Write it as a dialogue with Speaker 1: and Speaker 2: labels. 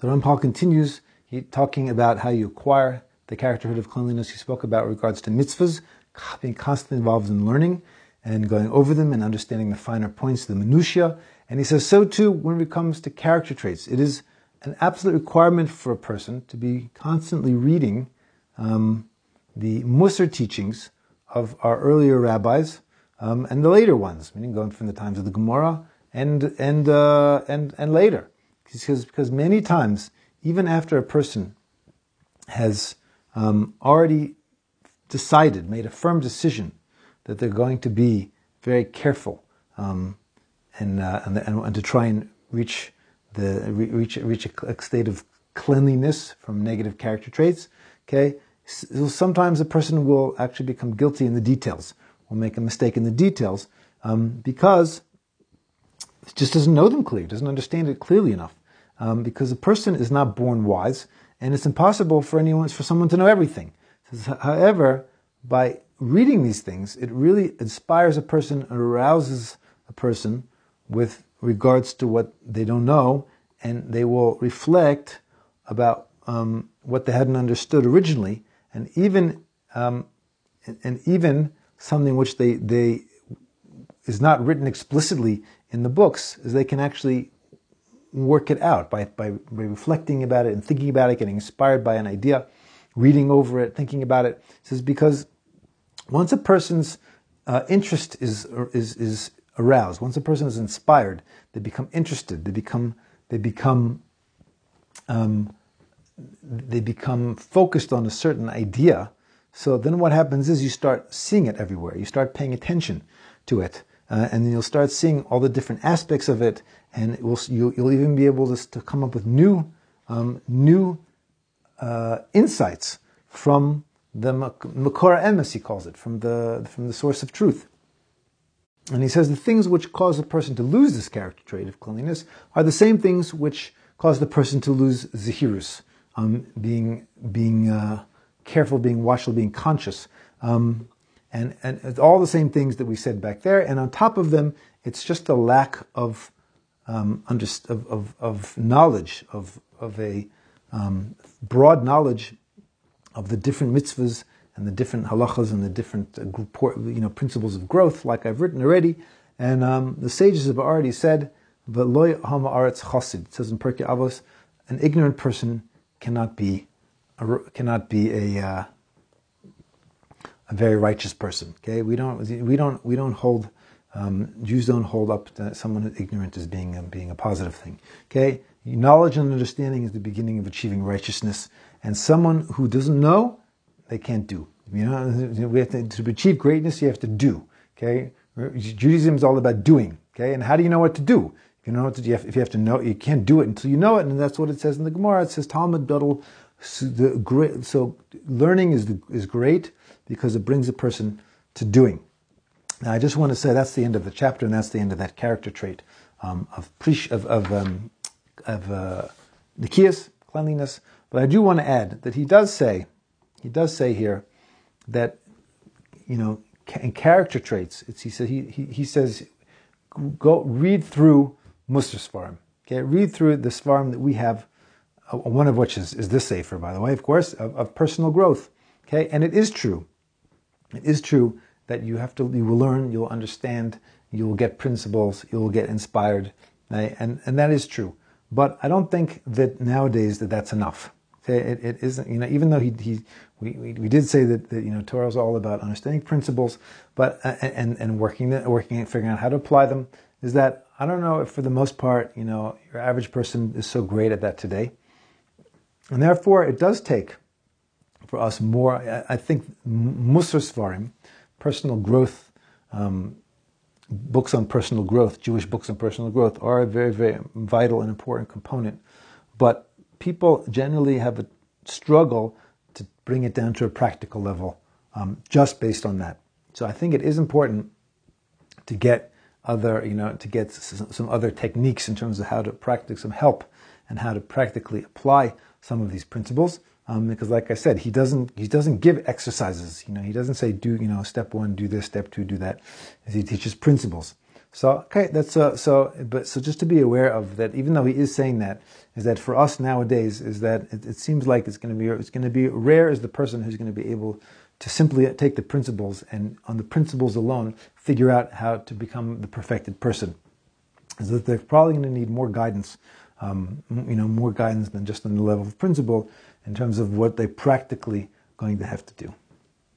Speaker 1: So Ramchal continues he, talking about how you acquire the characterhood of cleanliness. He spoke about regards to mitzvahs, being constantly involved in learning and going over them and understanding the finer points, the minutiae. And he says so too when it comes to character traits. It is an absolute requirement for a person to be constantly reading um, the Musar teachings of our earlier rabbis um, and the later ones, meaning going from the times of the Gemara and and uh, and and later, because because many times, even after a person has um, already decided, made a firm decision that they're going to be very careful um, and, uh, and, and to try and reach the reach reach a state of cleanliness from negative character traits. Okay, sometimes a person will actually become guilty in the details, will make a mistake in the details um, because just doesn't know them clearly, doesn't understand it clearly enough. Um, because a person is not born wise, and it's impossible for anyone for someone to know everything. However, by reading these things, it really inspires a person, and arouses a person with regards to what they don't know, and they will reflect about um, what they hadn't understood originally, and even um, and even something which they they is not written explicitly in the books, is they can actually work it out by, by, reflecting about it and thinking about it, getting inspired by an idea, reading over it, thinking about it. It says because once a person's uh, interest is is is aroused, once a person is inspired, they become interested. They become they become um, they become focused on a certain idea. So then what happens is you start seeing it everywhere. You start paying attention to it. Uh, and then you'll start seeing all the different aspects of it, and it will, you, will even be able to, to, come up with new, um, new uh, insights from the Makora Emes, he calls it, from the, from the source of truth. And he says the things which cause a person to lose this character trait of cleanliness are the same things which cause the person to lose zehirus, um, being being uh, careful, being watchful, being conscious, um, and and all the same things that we said back there. And on top of them, it's just a lack of um, under, of, of, of, knowledge of of a um, broad knowledge of the different mitzvahs and the different halachas and the different uh, you know principles of growth, like I've written already. And um, the sages have already said, "V'loy hama aretz chasid." It says in Pirkei Avos, an ignorant person cannot be a, cannot be a uh, a very righteous person. Okay, we don't we don't we don't hold um, Jews don't hold up someone who's ignorant as being being a positive thing. Okay, knowledge and understanding is the beginning of achieving righteousness, and someone who doesn't know, they can't do. You know, we have to, to achieve greatness, you have to do. Okay, Judaism is all about doing. Okay, and how do you know what to do? If you know what to do, if you have to know, you can't do it until you know it, and that's what it says in the Gemara. It says Talmud Bedel. So, the, so learning is the, is great because it brings a person to doing. Now, I just want to say that's the end of the chapter, and that's the end of that character trait um, of of of, um, of uh, nikias, cleanliness. But I do want to add that he does say, he does say here that you know in character traits. he said he, he, he says go read through Musar Svarim. Okay, read through the Svarim that we have. Uh, one of which is, is this sefer, by the way, of course, of, of personal growth. Okay, and it is true it is true that you have to, you will learn, you'll understand, you will get principles, you will get inspired, right? and, and that is true. But I don't think that nowadays that that's enough. It, it isn't, you know, even though he, he we, we, we, did say that, that, you know, Torah is all about understanding principles, but, uh, and, and working, working, figuring out how to apply them, is that I don't know if for the most part, you know, your average person is so great at that today. And therefore, it does take for us more. I think Musar Svarim, personal growth, um, books on personal growth, Jewish books on personal growth, are a very, very vital and important component. But people generally have a struggle to bring it down to a practical level um, just based on that. So I think it is important to get other, you know, to get some other techniques in terms of how to practice some help and how to practically apply some of these principles. Um, because like I said, he doesn't he doesn't give exercises. You know, he doesn't say do you know step one do this, step two do that. He teaches principles. So okay, that's uh, so. But so just to be aware of that, even though he is saying that, is that for us nowadays is that it, it seems like it's going to be it's going to be rare is the person who's going to be able to simply take the principles and on the principles alone figure out how to become the perfected person. Is that they're probably going to need more guidance, um, you know, more guidance than just on the level of principle in terms of what they're practically going to have to do.